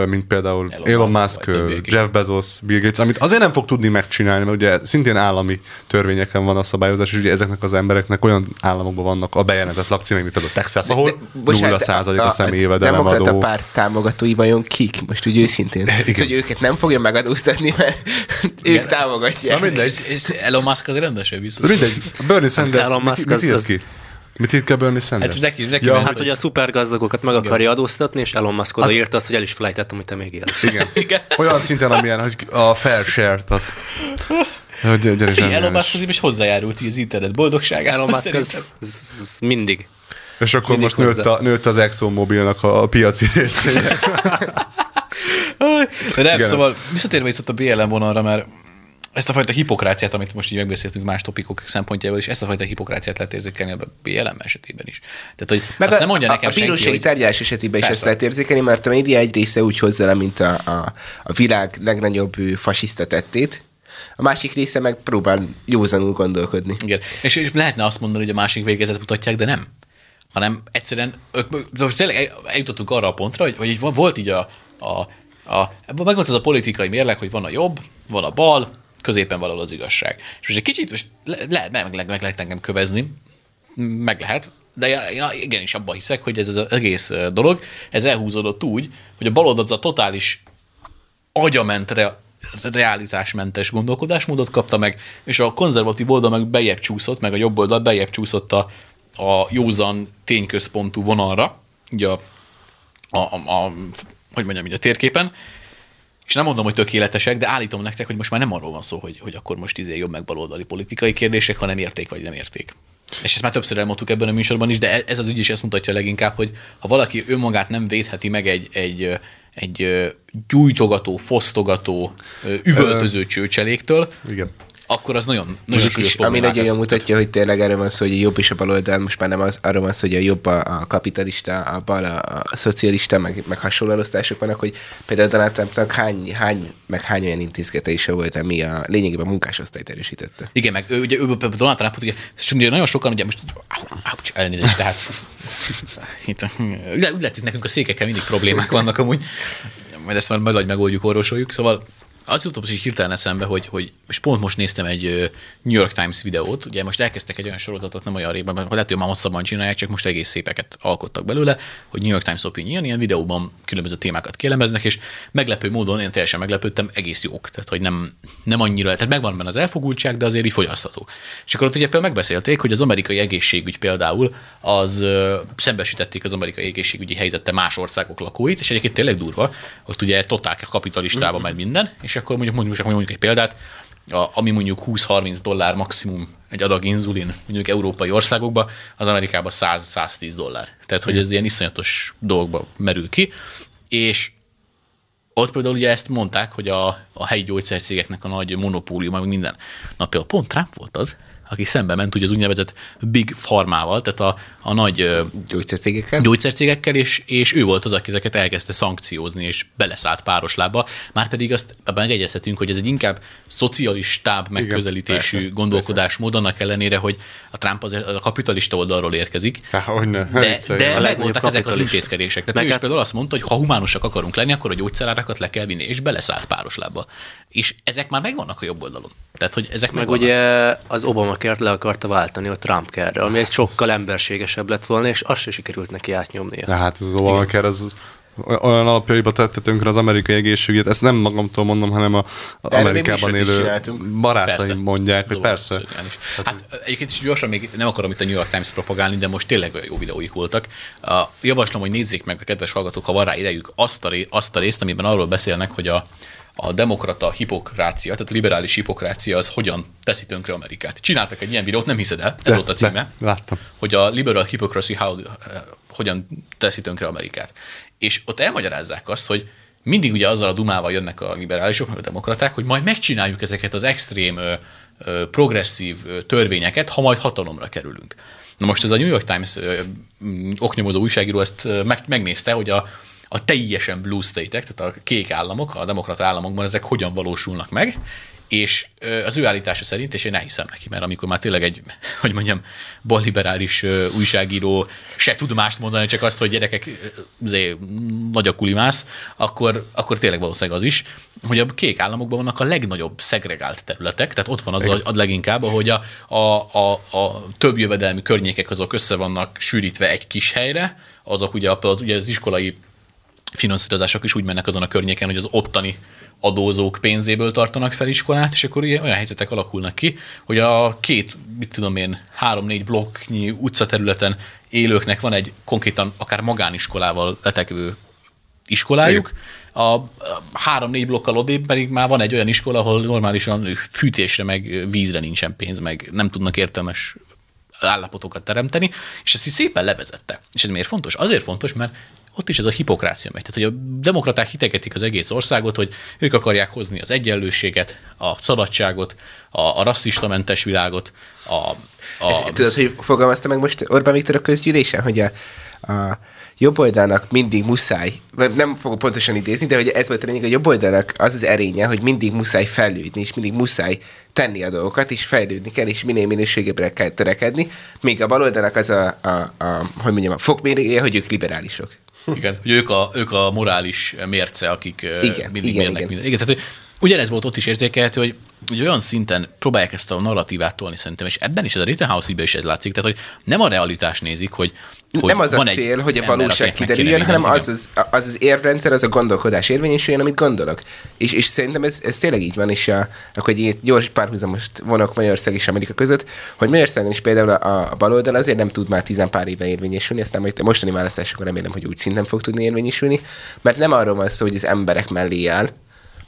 mint például Elon Elon, Musk. Jeff Bezos, Bill Gates, amit azért nem fog tudni megcsinálni, mert ugye szintén állami törvényeken van a szabályozás, és ugye ezeknek az embereknek olyan államokban vannak a bejelentett lakcímek, mint például Texas, ahol bocsánat, 0% a- a a személyjövedelem demokrata adó. párt támogatói vajon kik? Most úgy őszintén. Igen. hogy őket nem fogja megadóztatni, mert ők támogatják. Na mindegy. És, és Elon Musk az rendesen De biztos. mindegy, Bernie Sanders, Elon Musk mit az- írt az- ki? Mit ki a Bernie Sanders? Hát neki- neki ja, Hát, hogy a szupergazdagokat meg akarja adóztatni, és Elon Musk odaírta azt, hogy el is felejtettem, hogy te még élsz. Igen. Igen. Olyan szinten, amilyen, hogy a fair share-t azt... Hogy gyere, gyere, Figyelj, Elon. Musk is hozzájárult így az internet boldogságára. Elon Musk az, az, az mindig. És akkor mindig most nőtt, hozzá. a, nőtt az ExxonMobilnak a, a piaci részvénye. De nem, Igen. szóval visszatérve viszont a BLM vonalra, mert ezt a fajta hipokráciát, amit most így megbeszéltünk más topikok szempontjából, és ezt a fajta hipokráciát lehet érzékelni a BLM esetében is. Tehát, hogy Meg azt a, nem mondja a, nekem a senki, bírósági hogy tárgyalás esetében is Persze. ezt lehet érzékelni, mert a média egy része úgy hozza le, mint a, a, a világ legnagyobb fasiszta tettét, a másik része meg próbál józanul gondolkodni. Igen. És, és lehetne azt mondani, hogy a másik végetet mutatják, de nem. Hanem egyszerűen, ők, de most tényleg el- eljutottunk arra a pontra, hogy, hogy volt így a, a, a megvolt az a politikai mérleg, hogy van a jobb, van a bal, középen valahol az igazság. És most egy kicsit, most le, lehet, meg, meg, meg lehet engem kövezni, meg lehet, de én, igenis abban hiszek, hogy ez az egész dolog, ez elhúzódott úgy, hogy a baloldal az a totális agyament re, realitásmentes gondolkodásmódot kapta meg, és a konzervatív oldal meg bejebb csúszott, meg a jobb oldal bejebb csúszott a, a józan tényközpontú vonalra, ugye a, a, a, a hogy mondjam, így a térképen, és nem mondom, hogy tökéletesek, de állítom nektek, hogy most már nem arról van szó, hogy, hogy akkor most izé jobb meg baloldali politikai kérdések, hanem érték vagy nem érték. És ezt már többször elmondtuk ebben a műsorban is, de e- ez az ügy is ezt mutatja leginkább, hogy ha valaki önmagát nem védheti meg egy, egy, ö, egy ö, gyújtogató, fosztogató, ö, üvöltöző csőcseléktől, Igen. Akkor az nagyon, nagyon súlyos is, ami nagyon mutatja, hogy tényleg erről van szó, hogy a jobb és a baloldal, most már nem az, arról van szó, hogy a jobb a, a kapitalista, a bal a, a szocialista, meg, meg hasonló elosztások vannak, hogy például Donald Trumpnak hány, hány, meg hány olyan intézkedése volt, ami a lényegében a munkásosztályt erősítette. Igen, meg ő, ugye ő, Donald Trumpot, ugye, és ugye nagyon sokan, ugye most, ouch, elnézést, tehát itt, úgy látszik, nekünk a székekkel mindig problémák vannak amúgy, majd ezt már vagy megoldjuk, orvosoljuk, szóval az jutott így hirtelen eszembe, hogy, hogy és pont most néztem egy New York Times videót, ugye most elkezdtek egy olyan sorozatot, nem olyan régben, mert lehet, hogy már hosszabban csinálják, csak most egész szépeket alkottak belőle, hogy New York Times Opinion, ilyen videóban különböző témákat kielemeznek, és meglepő módon én teljesen meglepődtem, egész jók, tehát hogy nem, nem annyira, tehát megvan benne az elfogultság, de azért így fogyasztható. És akkor ott ugye például megbeszélték, hogy az amerikai egészségügy például az szembesítették az amerikai egészségügyi helyzette más országok lakóit, és egyébként tényleg durva, ott ugye totál kapitalistába megy minden, és akkor mondjuk mondjuk, mondjuk egy példát, a, ami mondjuk 20-30 dollár maximum egy adag inzulin, mondjuk európai országokban, az Amerikában 100-110 dollár. Tehát, hogy ez ilyen iszonyatos dolgokba merül ki, és ott például ugye ezt mondták, hogy a, a helyi gyógyszercégeknek a nagy monopóliuma, meg minden. Na például pont Trump volt az, aki szembe ment ugye az úgynevezett Big Pharmával, tehát a, a nagy Gyógyszercégekkel. gyógyszercégekkel, és, és ő volt az, aki ezeket elkezdte szankciózni, és beleszállt páros lábba. Márpedig azt abban megegyezhetünk, hogy ez egy inkább szocialistább megközelítésű persze, gondolkodásmód, annak ellenére, hogy a Trump azért a kapitalista oldalról érkezik. Hogy ne, De, de megvoltak ezek az intézkedések. Tehát Meg ő is hát- például azt mondta, hogy ha humánusak akarunk lenni, akkor a gyógyszerárakat le kell vinni, és beleszállt páros lábba. És ezek már megvannak a jobb oldalon. Tehát, hogy ezek Meg megvannak. ugye az obama kert le akarta váltani a Trump kerre, ami egy sokkal emberségesebb lett volna, és azt se sikerült neki átnyomnia. De hát ez az Obamacare, az olyan alapjaiba tette tönkre az amerikai egészségügyet, ezt nem magamtól mondom, hanem a, a Amerikában élő barátaim mondják, hogy persze. is. Hát egyébként is gyorsan még nem akarom itt a New York Times propagálni, de most tényleg olyan jó videóik voltak. A, javaslom, hogy nézzék meg a kedves hallgatók, ha van rá idejük, azt a, azt a részt, amiben arról beszélnek, hogy a, a demokrata hipokrácia, tehát a liberális hipokrácia az hogyan teszi tönkre Amerikát. Csináltak egy ilyen videót, nem hiszed el, ez De, volt a címe. de, láttam. Hogy a liberal hypocrisy how, eh, hogyan teszi tönkre Amerikát. És ott elmagyarázzák azt, hogy mindig ugye azzal a dumával jönnek a liberálisok, meg a demokraták, hogy majd megcsináljuk ezeket az extrém, ö, ö, progresszív törvényeket, ha majd hatalomra kerülünk. Na most ez a New York Times mm, oknyomozó újságíró ezt megnézte, hogy a, a teljesen blue state-ek, tehát a kék államok, a demokrata államokban ezek hogyan valósulnak meg, és az ő állítása szerint, és én elhiszem neki, mert amikor már tényleg egy, hogy mondjam, balliberális újságíró se tud mást mondani, csak azt, hogy gyerekek, zé, nagy a kulimász, akkor, akkor tényleg valószínűleg az is, hogy a kék államokban vannak a legnagyobb szegregált területek, tehát ott van az a, a leginkább, hogy a, a, a, a több jövedelmi környékek azok össze vannak sűrítve egy kis helyre, azok ugye, az, ugye az iskolai finanszírozások is úgy mennek azon a környéken, hogy az ottani adózók pénzéből tartanak fel iskolát, és akkor ugye olyan helyzetek alakulnak ki, hogy a két, mit tudom én, három-négy blokknyi utcaterületen élőknek van egy konkrétan akár magániskolával letekvő iskolájuk, a három-négy blokkal odébb pedig már van egy olyan iskola, ahol normálisan fűtésre, meg vízre nincsen pénz, meg nem tudnak értelmes állapotokat teremteni, és ezt így szépen levezette. És ez miért fontos? Azért fontos, mert ott is ez a hipokrácia megy. Tehát, hogy a demokraták hitegetik az egész országot, hogy ők akarják hozni az egyenlőséget, a szabadságot, a, a rasszistamentes világot, a, a, Ezt, tudod, hogy fogalmazta meg most Orbán Viktor a közgyűlésen, hogy a, a jobb oldalnak mindig muszáj, nem fogok pontosan idézni, de hogy ez volt a lényeg, a jobb oldalnak az az erénye, hogy mindig muszáj fejlődni, és mindig muszáj tenni a dolgokat, és fejlődni kell, és minél minőségébbre kell törekedni, míg a bal oldalnak az a, a, a hogy mondjam, a fokmérője, hogy ők liberálisok. Igen, hogy ők a, ők a morális mérce, akik igen, mindig igen, mérnek igen. minden. Igen, tehát ugyanez volt ott is érzékelhető, hogy, hogy olyan szinten próbálják ezt a narratívát tolni szerintem, és ebben is ez a Rittenhouse ügyben is ez látszik, tehát hogy nem a realitás nézik, hogy, hogy nem az a van egy cél, hogy a valóság kiderüljön, hanem az az, az az érvrendszer, az a gondolkodás érvényesüljön, amit gondolok. És, és szerintem ez, ez tényleg így van, és a, akkor egy gyors párhuzamost vonok Magyarország és Amerika között, hogy Magyarországon is például a, a baloldal azért nem tud már tizen pár éve érvényesülni, aztán majd a mostani választásokon remélem, hogy úgy szinten fog tudni érvényesülni, mert nem arról van szó, hogy az emberek mellé áll,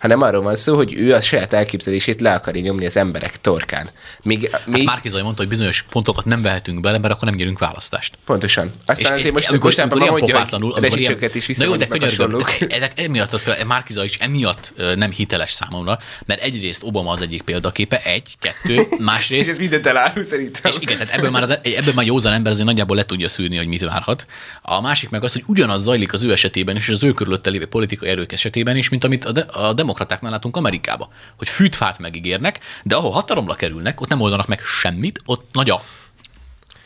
hanem arról van szó, hogy ő a saját elképzelését le akarja nyomni az emberek torkán. Míg, Hát míg Márki Zaj mondta, hogy bizonyos pontokat nem vehetünk bele, mert akkor nem nyerünk választást. Pontosan. Aztán És azért most amikor, mostában amikor mondja, hogy pofátlanul, amikor ilyen, is Na jó, de könyörgöm, ezek emiatt, Márkiza is emiatt nem hiteles számomra, mert egyrészt Obama az egyik példaképe, egy, kettő, És ez másrészt, mindent elárul szerintem. és igen, tehát ebből már, az, ebből már józan ember azért nagyjából le tudja szűrni, hogy mit várhat. A másik meg az, hogy ugyanaz zajlik az ő esetében és az ő körülötte lévő politikai erők esetében is, mint amit a, de, a demokratáknál látunk Amerikába. Hogy fűtfát megígérnek, de ahol hatalomra kerülnek, ott nem oldanak meg semmit, ott nagy a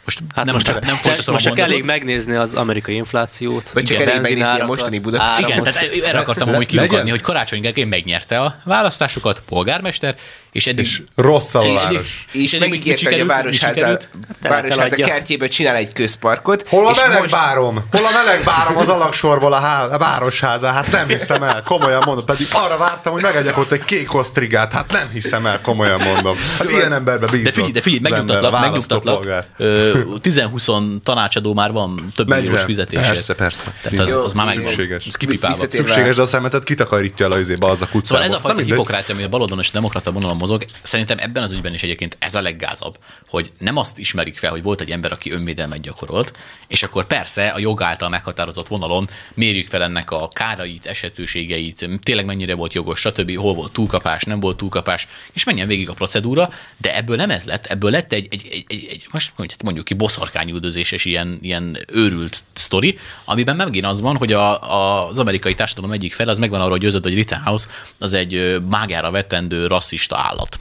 most Hát nem, most, nem, nem most csak elég megnézni az amerikai inflációt, Vagy csak igen, elég megnézni a mostani Budapest. Igen, tehát erre akartam amúgy legyen. kilukadni, hogy Karácsony Gergely megnyerte a választásokat, polgármester, és eddig... És rossz a és- város. És eddig mit a sikerült? Mit Városháza, sikerült? Városháza eladja. kertjéből csinál egy közparkot. Hol a és meleg most- bárom? Hol a meleg bárom az alagsorból a, ház, a városháza? Hát nem hiszem el, komolyan mondom. Pedig arra vártam, hogy megegyek ott egy kék osztrigát. Hát nem hiszem el, komolyan mondom. Hát ilyen emberbe bízom. De figyelj, de figyelj, megnyugtatlak, a megnyugtatlak. választópolgár. 10-20 tanácsadó már van több milliós 40. fizetésért. Persze, persze. Tehát az, az már megvan. szükséges. Ez kipipálva. Szükséges, de a szemetet kitakarítja el az a kucába. Szóval ez a fajta hipokrácia, ami a baloldonos demokrata vonalon mozog. Szerintem ebben az ügyben is egyébként ez a leggázabb, hogy nem azt ismerik fel, hogy volt egy ember, aki önvédelmet gyakorolt, és akkor persze a jog által meghatározott vonalon mérjük fel ennek a kárait, esetőségeit, tényleg mennyire volt jogos, stb., hol volt túlkapás, nem volt túlkapás, és menjen végig a procedúra, de ebből nem ez lett, ebből lett egy, egy, egy, egy, egy most mondjuk ki boszorkányüldözéses ilyen, ilyen őrült sztori, amiben megint az van, hogy a, a, az amerikai társadalom egyik fel az megvan arról győzött, hogy Rittenhouse az egy mágára vetendő rasszista állat.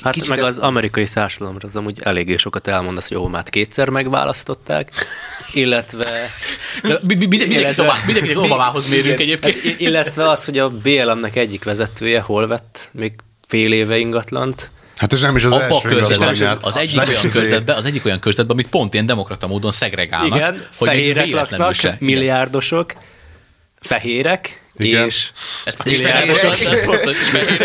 Hát Kicsit meg az amerikai társadalomra az amúgy eléggé sokat elmondasz, hogy Obamát kétszer megválasztották, illetve... De mi- mi- Mindenki Illetve- tovább, mindenki Obamához mérünk egyébként. Hát, illetve az, hogy a BLM-nek egyik vezetője hol vett még fél éve ingatlant, Hát ez nem is az Abba a első körzetben, az egyik Nem is olyan körzetben, az egyik olyan körzetben, amit pont ilyen demokrata módon szegregálnak, igen, hogy fehérek laknak, milliárdosok, fehérek, Igen. és Ez már fehérek, ez fontos, és.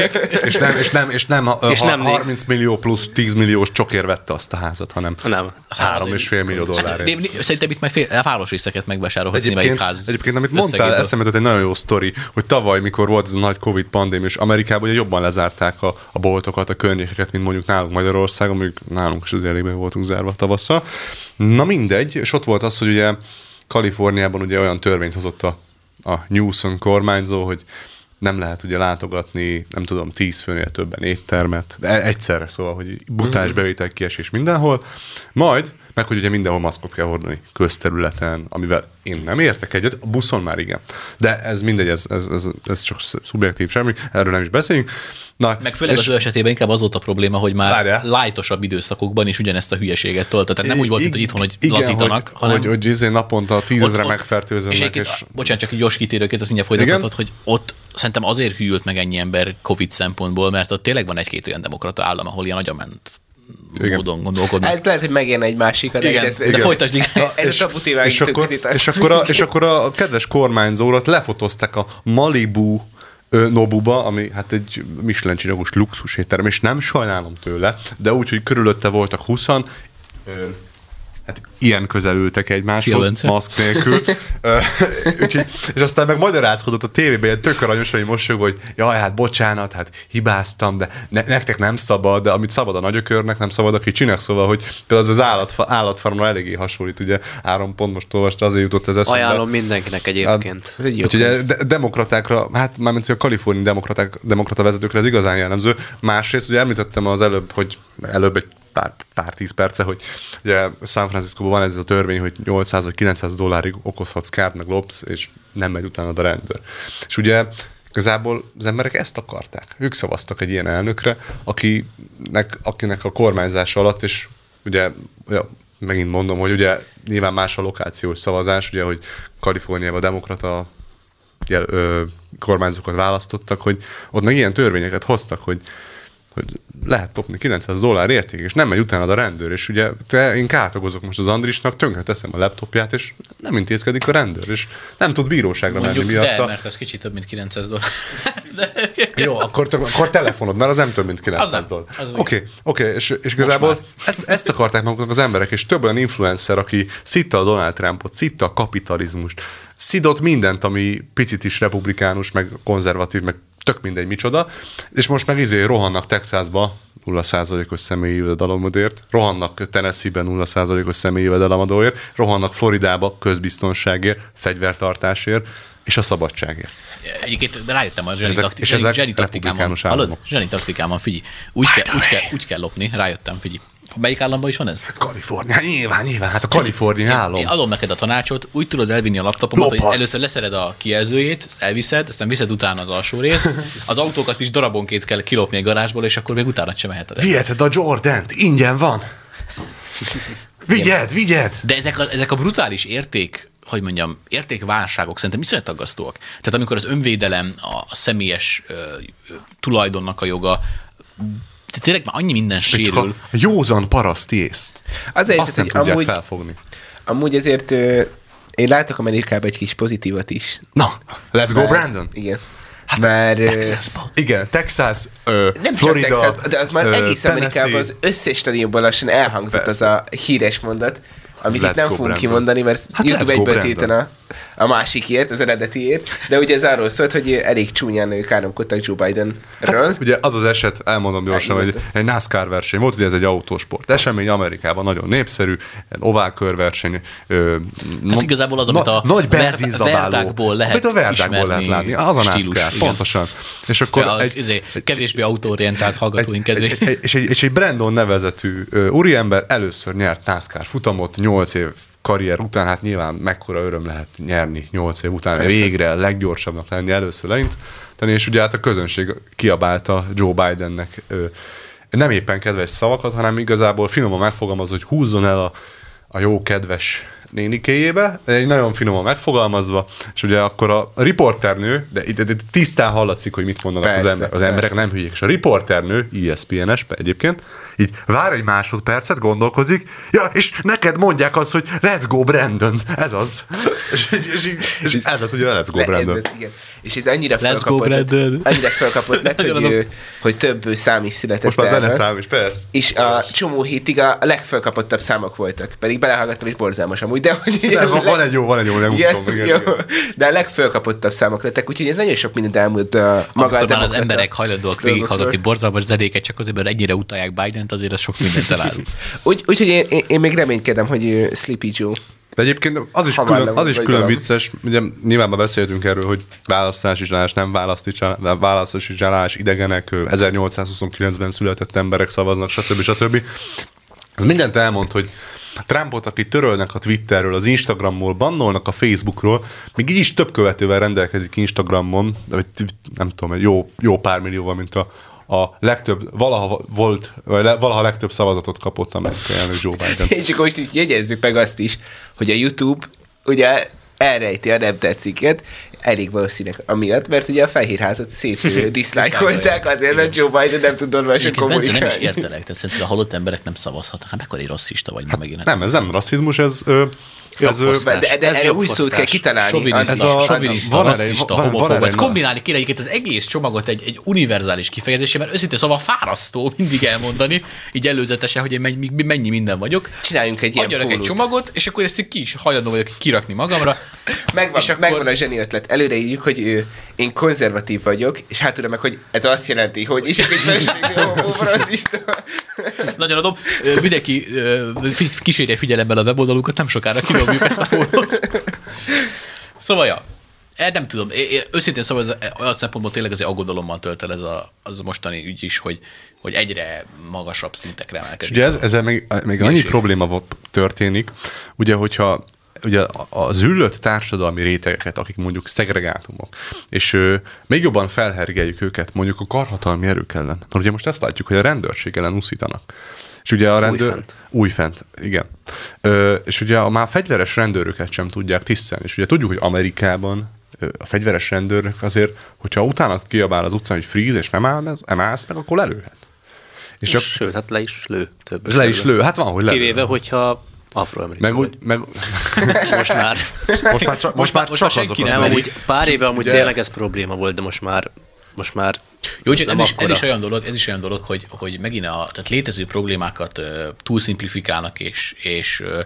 És nem, és nem, és nem, És és nem nem 30 millió plusz 10 milliós csokér vette azt a házat, hanem nem. három és fél millió Hát, dollárért. de- Szerintem itt már fél, a városrészeket megvásárolhatsz Egyébként, ház egyébként, amit mondtál, eszembe jutott egy nagyon jó sztori, hogy tavaly, mikor volt ez a nagy Covid pandémia, és Amerikában ugye jobban lezárták a, a boltokat, a környékeket, mint mondjuk nálunk Magyarországon, mondjuk nálunk is az elégben voltunk zárva tavasszal. Na mindegy, és ott volt az, hogy ugye Kaliforniában ugye olyan törvényt hozott a, a Newsom kormányzó, hogy nem lehet ugye látogatni, nem tudom, tíz főnél többen éttermet, de egyszerre, szóval, hogy butás bevétel kiesés mindenhol. Majd, meg hogy ugye mindenhol maszkot kell hordani közterületen, amivel én nem értek egyet, a buszon már igen. De ez mindegy, ez, ez, ez, ez csak szubjektív semmi, erről nem is beszéljünk. Na, Meg főleg és- az ő esetében inkább az volt a probléma, hogy már Várjál. lájtosabb időszakokban is ugyanezt a hülyeséget tolta. Tehát nem úgy volt, mint hogy itthon, hogy igen, lazítanak, hogy, hanem hogy, hogy izé naponta tízezre megfertőznek, és, és, és, bocsánat, csak egy gyors kitérőként, azt mindjárt folytathatod, hogy ott szerintem azért hűlt meg ennyi ember Covid szempontból, mert ott tényleg van egy-két olyan demokrata állam, ahol ilyen agyament Igen. módon gondolkodnak. Hát lehet, hogy megérne egy másik adás. Igen, de ez- de folytasd, igen. Ez és, a témák és, akkor, és, akkor a, és akkor a kedves kormányzórat lefotozták a Malibu Nobuba, ami hát egy Michelin csillagos luxus étterem, és nem sajnálom tőle, de úgy, hogy körülötte voltak 20 ö, hát ilyen közel ültek egymáshoz, Filmence. maszk nélkül. Úgyhogy, és aztán meg magyarázkodott a tévében ilyen tök aranyos, hogy mosolyog, hogy jaj, hát bocsánat, hát hibáztam, de ne, nektek nem szabad, de amit szabad a nagyökörnek, nem szabad a kicsinek, szóval, hogy például az az állatfa, állatfarmra eléggé hasonlít, ugye Áron pont most olvasta, azért jutott ez eszembe. Ajánlom mindenkinek egyébként. Ez egy Úgyhogy a de- demokratákra, hát mármint hogy a kaliforniai demokraták, demokrata vezetőkre ez igazán jellemző. Másrészt, ugye említettem az előbb, hogy előbb egy pár, pár tíz perce, hogy ugye San Franciscóban van ez a törvény, hogy 800 vagy 900 dollárig okozhatsz kárt, meg lopsz, és nem megy utána a rendőr. És ugye Igazából az emberek ezt akarták. Ők szavaztak egy ilyen elnökre, akinek, akinek a kormányzása alatt, és ugye ja, megint mondom, hogy ugye nyilván más a lokációs szavazás, ugye, hogy Kaliforniában demokrata jel, ö, kormányzókat választottak, hogy ott meg ilyen törvényeket hoztak, hogy hogy lehet lopni 900 dollár érték, és nem megy utána a rendőr, és ugye te, én kátogozok most az Andrisnak, tönkre teszem a laptopját, és nem intézkedik a rendőr, és nem tud bíróságra menni Mondjuk, de, miatta. mert ez kicsit több, mint 900 dollár. Jó, akkor, akkor telefonod, mert az nem több, mint 900 Az nem. dollár. Az. Oké, oké, és, és igazából ezt, ezt akarták maguknak az emberek, és több olyan influencer, aki szitta a Donald Trumpot, szitta a kapitalizmust, szidott mindent, ami picit is republikánus, meg konzervatív, meg tök mindegy micsoda, és most meg izé rohannak Texasba 0%-os személyi jövedelemadóért, rohannak Tennessee-ben 0%-os személyi jövedelemadóért, rohannak Floridába közbiztonságért, fegyvertartásért, és a szabadságért. Egyébként rájöttem a zseni, ezek- takti- és zseni, ezek zseni taktikámon. Hallod? Zseni taktikámon, figyelj. Úgy kell, úgy, kell, úgy kell lopni, rájöttem, figyelj. Melyik államban is van ez? Kalifornia, nyilván, nyilván, hát a Kalifornia állam. Én adom neked a tanácsot, úgy tudod elvinni a laptopomat, hogy Lophatsz. először leszered a kijelzőjét, ezt elviszed, aztán viszed utána az alsó részt, az autókat is darabonként kell kilopni a garázsból, és akkor még utána sem meheted. Viheted a Jordan-t, ingyen van. Vigyed, vigyed! De ezek a, ezek a brutális érték, hogy mondjam, értékválságok szerintem iszonyat aggasztóak. Tehát amikor az önvédelem, a, a személyes ö, ö, tulajdonnak a joga, tehát tényleg már annyi minden sérül. józan paraszt észt. Az Azt nem hogy tudják amúgy, felfogni. amúgy ezért én látok Amerikában egy kis pozitívat is. Na, let's go Brandon. Igen. Hát, Mert, Texasban. Igen, Texas, ö, nem Florida, csak Texas, de az már ö, egész Tennessee. Amerikában az összes stadionban lassan elhangzott Persze. az a híres mondat, amit Let's itt nem fogunk Brandon. kimondani, mert Hát YouTube egyből tiltana. A másikért, az eredetiért, de ugye ez arról szólt, hogy elég csúnyán káromkodtak Joe Bidenről. Hát, ugye az az eset, elmondom gyorsan, hogy egy NASCAR verseny volt, ugye ez egy autósport esemény, Amerikában nagyon népszerű, egy oválkörverseny. Ö, Hát igazából az, amit a nagy benzinzabáló. verdákból lehet Amit a verdákból lehet látni. Az a stílus, NASCAR, igen. pontosan. És akkor A, egy, egy, kevésbé autóorientált hallgatóink egy, kedvé. egy, egy, és, egy, és egy Brandon nevezetű úriember először nyert NASCAR futamot 8 év karrier után, hát nyilván mekkora öröm lehet nyerni 8 év után, végre a leggyorsabbnak lenni, először leint és ugye hát a közönség kiabálta Joe Bidennek nem éppen kedves szavakat, hanem igazából finoman megfogalmazva, hogy húzzon el a, a jó kedves nénikéjébe, egy nagyon finoman megfogalmazva, és ugye akkor a riporternő, de itt de tisztán hallatszik, hogy mit mondanak Persze, az, ember, az emberek, nem hülyék. És a riporternő, ESPN-es egyébként, így vár egy másodpercet, gondolkozik, ja, és neked mondják azt, hogy let's go Brandon, ez az. És, és, és, és, ez lett ugye a let's go Brandon. Le- igen. És ez annyira Let's go, felkapott, Brandon. annyira felkapott lett, hogy, ő- hogy több szám is született Most már erről. zene szám is, persze. És a csomó hétig a legfelkapottabb számok voltak. Pedig belehallgattam, és borzalmas amúgy, de hogy... De van, van egy jó, van egy jó, nem igen, tudom. Igen, jó. igen. De a legfelkapottabb számok lettek, úgyhogy ez nagyon sok mindent elmúlt uh, maga a Amikor már az emberek hajlandóak végighallgatni borzalmas zenéket, csak azért, mert ennyire utálják Biden-t, azért az sok mindent elárul. Úgy, úgyhogy én, én, én, még reménykedem, hogy Sleepy Joe. De egyébként az is külön, az is külön valami. vicces, ugye nyilván már beszéltünk erről, hogy választási csalás, nem választási csalás, idegenek, ö, 1829-ben született emberek szavaznak, stb. stb. Ez mindent elmond, hogy Trumpot, aki törölnek a Twitterről, az Instagramról, bannolnak a Facebookról, még így is több követővel rendelkezik Instagramon, vagy nem tudom, jó, jó pár millióval, mint a, a legtöbb, valaha volt, vagy le- valaha legtöbb szavazatot kapott amerikai elnök Joe Biden. És akkor most így jegyezzük meg azt is, hogy a YouTube ugye elrejti a nem tetsziket, elég valószínűleg amiatt, mert ugye a Fehérházat szét diszlájkolták azért, mert Joe Biden nem tud normálisan Egyébként Bence nem is kommunikálni. értelek, tehát szerintem a halott emberek nem szavazhatnak. Hát mekkora egy rasszista vagy hát, megint. Nem, ez nem rasszizmus, ez... Ö, Jogfosztás. De, de Ez erre új szót kell kitalálni. Soviniszta, Ez a- soviniszta, van rasszista, van- van homofób. erre Ezt egy- kombinálni kéne egyébként az egész csomagot egy, egy univerzális kifejezésé, mert őszintén szóval fárasztó mindig elmondani, így előzetesen, hogy én mennyi, mennyi minden vagyok. Csináljunk egy ilyen Adjanak egy csomagot, és akkor ezt ki is hajlandó vagyok kirakni magamra. Megvan, és akkor megvan a zseni ötlet. Előre írjuk, hogy ő, én konzervatív vagyok, és hátul meg, hogy ez azt jelenti, hogy, akkor egy nagyon adom. Mindenki kísérje figyelemmel a weboldalunkat, nem sokára kidobjuk ezt a kódot. Szóval, ja, Eh, nem tudom, én, én, őszintén szóval ez, a- olyan szempontból tényleg azért aggodalommal tölt el ez a, az a mostani ügy is, hogy, hogy egyre magasabb szintekre És emelkedik. ugye ez, ezzel még, még annyi probléma történik, ugye, hogyha ugye a- züllött társadalmi rétegeket, akik mondjuk szegregátumok, és ö, még jobban felhergeljük őket mondjuk a karhatalmi erők ellen. Mert ugye most ezt látjuk, hogy a rendőrség ellen uszítanak. És ugye a rendőr... Újfent. Újfent, igen. És ugye a már fegyveres rendőröket sem tudják tisztelni. És ugye tudjuk, hogy Amerikában a fegyveres rendőrök azért, hogyha utána kiabál az utcán, hogy freeze, és nem, áll, nem állsz meg, akkor lelőhet. És csak Sőt, hát le is lő. Több le is lő. Hát van, hogy lelő. Kivéve, hogyha afroamerikai Meg úgy, meg. Most már. most már csak, most már most csak már azok senki nem amúgy pár éve amúgy ugye- tényleg ez probléma volt, de most már, most már Jó, csak ez is, ez is, olyan dolog, ez is olyan dolog, hogy, hogy megint a tehát létező problémákat uh, túlszimplifikálnak és, és uh,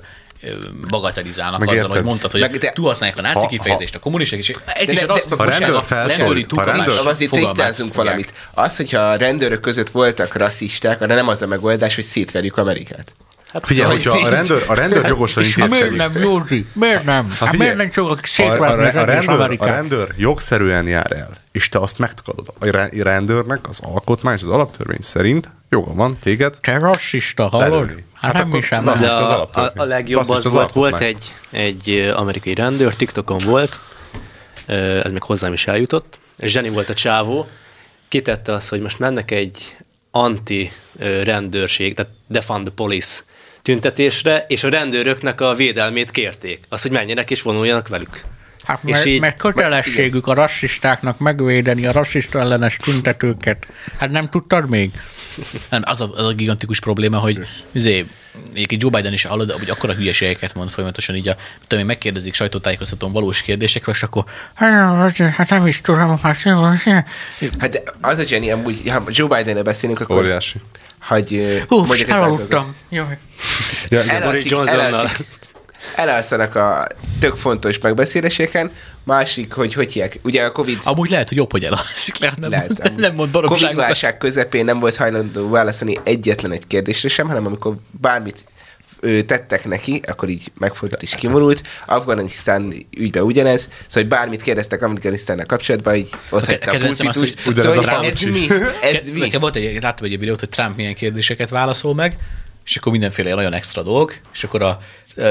bagatelizálnak Meg azzal, érted. hogy mondtad, hogy Meg de- túlhasználják a náci Ha- kifejezést, a kommunisták is. Egy is a rasszizmus, de- a rendőr bocsánat, felszólít, rendőri Az azért fogják. valamit. Az, hogyha a rendőrök között voltak rasszisták, arra nem az a megoldás, hogy szétverjük Amerikát. Hát Figyelj, Szóval, hogyha a rendőr, a rendőr jogosan És miért intézkedik. nem, Józsi? Miért nem? Hát, figyelj, miért nem csak A, a, szétverni az a, rendőr, a rendőr jogszerűen jár el, és te azt megtagadod. A re- rendőrnek az alkotmány és az alaptörvény szerint joga van téged Te rasszista, hallod? lelőni. Hát, nem hiszem. rasszista De az a, a, a legjobb Rasszista az az volt, volt egy, egy amerikai rendőr, TikTokon volt, ez még hozzám is eljutott, és Zseni volt a csávó, kitette azt, hogy most mennek egy anti ö, rendőrség, tehát defund police tüntetésre, és a rendőröknek a védelmét kérték. Azt, hogy menjenek és vonuljanak velük. Hát És mert, így- mert kötelességük a rasszistáknak megvédeni a rasszista ellenes tüntetőket. Hát nem tudtad még? Nem, az a, az a gigantikus probléma, hogy izé, egyébként Joe Biden is hallod, hogy akkora hülyeségeket mond folyamatosan, így a, tudom, én megkérdezik sajtótájékoztatón valós kérdésekről, és akkor Hát, nem is tudom, hát Hát de az a zseni, amúgy, ha Joe Biden-el beszélünk, akkor Óriási. hogy Hú, elaludtam. Jaj. Ja. Boris Elalszik, Johnsonnal. elalszik, elalszanak a tök fontos megbeszéléseken, másik, hogy hogy hívják, ugye a Covid Amúgy lehet, hogy jobb, hogy elalszik. Lehet, nem, lehet, nem, nem mond baromságokat. Covid-válság közepén nem volt hajlandó válaszolni egyetlen egy kérdésre sem, hanem amikor bármit ö, tettek neki, akkor így megfordult és kimurult. Afganisztán ügyben ugyanez, szóval hogy bármit kérdeztek Afganisztánnal kapcsolatban, így ott hagyta a pulpitust. Szóval, hogy ez mi? Ez mi? Nekem volt egy, láttam egy videót, hogy Trump milyen kérdéseket válaszol meg, és akkor mindenféle nagyon extra dolg, és akkor a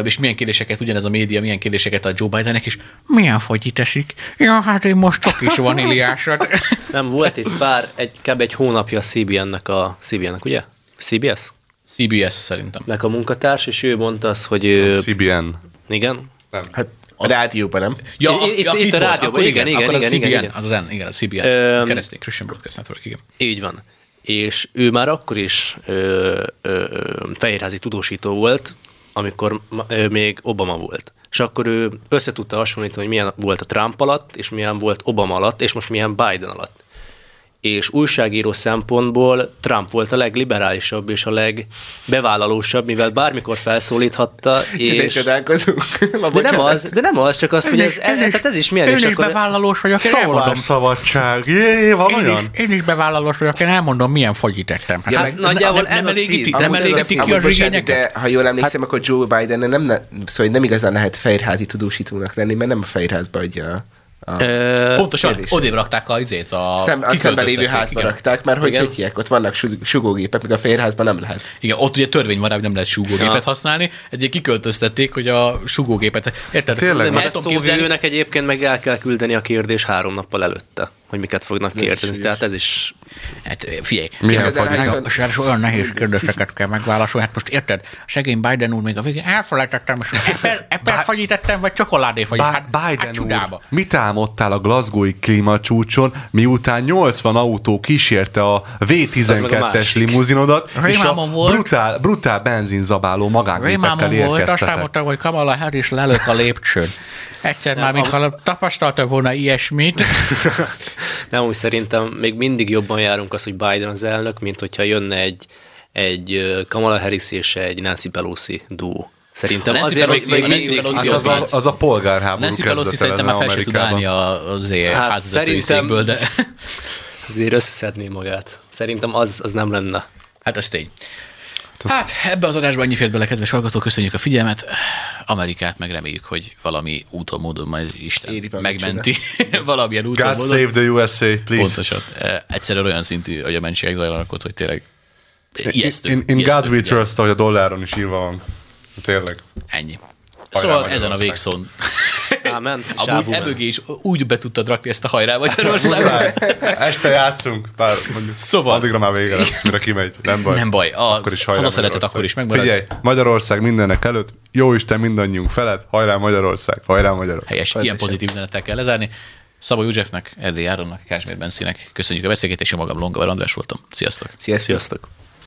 és milyen kérdéseket, ugyanez a média, milyen kérdéseket ad Joe Bidennek, és Milyen fagyit eszik? Ja, hát én most csak is vaníliásat. Nem, volt itt pár, egy, kb. egy hónapja a CBN-nek a, CBN-nek, ugye? CBS? CBS szerintem. Nek a munkatárs, és ő mondta azt, hogy ő, CBN. igen, Nem. Hát a rádióban nem. Ja, Itt- itt- ja, itt a volt, rádióban, igen, igen, akkor az igen, CBN, igen, igen. Az az N, igen, a CBN. Öm, Keresztény Christian Broadcast Network, igen. Így van. És ő már akkor is ö, ö, fehérházi tudósító volt, amikor még Obama volt. És akkor ő össze tudta hasonlítani, hogy milyen volt a Trump alatt, és milyen volt Obama alatt, és most milyen Biden alatt. És újságíró szempontból Trump volt a legliberálisabb és a legbevállalósabb, mivel bármikor felszólíthatta, És és... csodálkozunk. Ma De nem az, de nem az, csak az, hogy ez, ez, tehát ez is milyen, Én és is akkor... bevállalós vagyok, én elmondom. Szólásszabadság. Jé, van Én is, olyan? én is bevállalós vagyok, én elmondom, milyen fagyit ettem. Hát, Ja, Hát nagyjából nem- ez elégíti- nem szín- ki az igényeket? De ha jól emlékszem, hát, akkor Joe Biden nem, ne, szóval nem igazán lehet fehérházi tudósítónak lenni, mert nem a fehérházba adja Ö, Pontosan, kérdés. odébb rakták a izét, a szem, a szemben lévő házba igen. rakták, mert hogy, Igen. hogy hívják, ott vannak su- sugógépek, míg a fehérházban nem lehet. Igen, ott ugye törvény van rá, hogy nem lehet súgógépet Ja. használni, ezért kiköltöztették, hogy a súgógépet, érted? Tényleg? Már a tudom képzelni, szóvivőnek egyébként meg el kell küldeni a kérdés három nappal előtte, hogy miket fognak kérdezni. Tehát ez is... Hát figyelj, Milyen nagyon, és olyan nehéz kérdéseket kell megválaszolni. Hát most érted, szegény Biden úr még a végén elfelejtettem, és eper, eper fagyítettem, vagy csokoládé fagyit. Bá- Hát, Biden hát úr, mit álmodtál a Glasgowi klímacsúcson, miután 80 autó kísérte a Ez meg a V12-es másik. limuzinodat, és a volt. brutál, brutál benzinzabáló magángépekkel Rémámon volt, érkeztetek. mondta, hogy Kamala Harris lelök a lépcsőn. Egyszer már, mintha tapasztalta volna ilyesmit. Nem, úgy szerintem még mindig jobban járunk az, hogy Biden az elnök, mint hogyha jönne egy, egy Kamala Harris és egy Nancy Pelosi duó. Szerintem A Nancy azért Pelosi- még, a még. Pelosi Hát az, a, az- a polgárháború Nancy Pelosi szerintem már fel se tud állni a- az hát, szerintem- de azért összeszedné magát. Szerintem az, az nem lenne. hát ez tény. Hát ebbe az adásban annyi fért bele, kedves hallgatók, köszönjük a figyelmet. Amerikát meg reméljük, hogy valami úton, módon majd Isten Éri megmenti. Valamilyen úton, God módon. save the USA, please. Pontosan. Eh, Egyszerűen olyan szintű, hogy a mentségek zajlanak ott, hogy tényleg ijesztő. in, in ijesztő God we trust, ahogy a dolláron is írva van. Tényleg. Ennyi. Hajrá Szóval ezen a végszón. Ámen. Amúgy emögé is úgy be tudtad rakni ezt a hajrá Magyarországon. Este játszunk. Bár mondjuk, Szóval- Addigra már vége lesz, mire kimegy. Nem baj. Nem baj, a Akkor is hajrá Magyarország. akkor is megmarad. Figyelj, Magyarország mindenek előtt, jó Isten mindannyiunk felett, hajrá Magyarország, hajrá Magyarország. Helyes, ilyen pozitív üzenettel kell lezárni. Szabó Józsefnek, Erdély Áronnak, Kásmér Bencinek köszönjük a beszélgetést, én magam Longa András voltam. Sziasztok! Sziasztok! Sziasztok!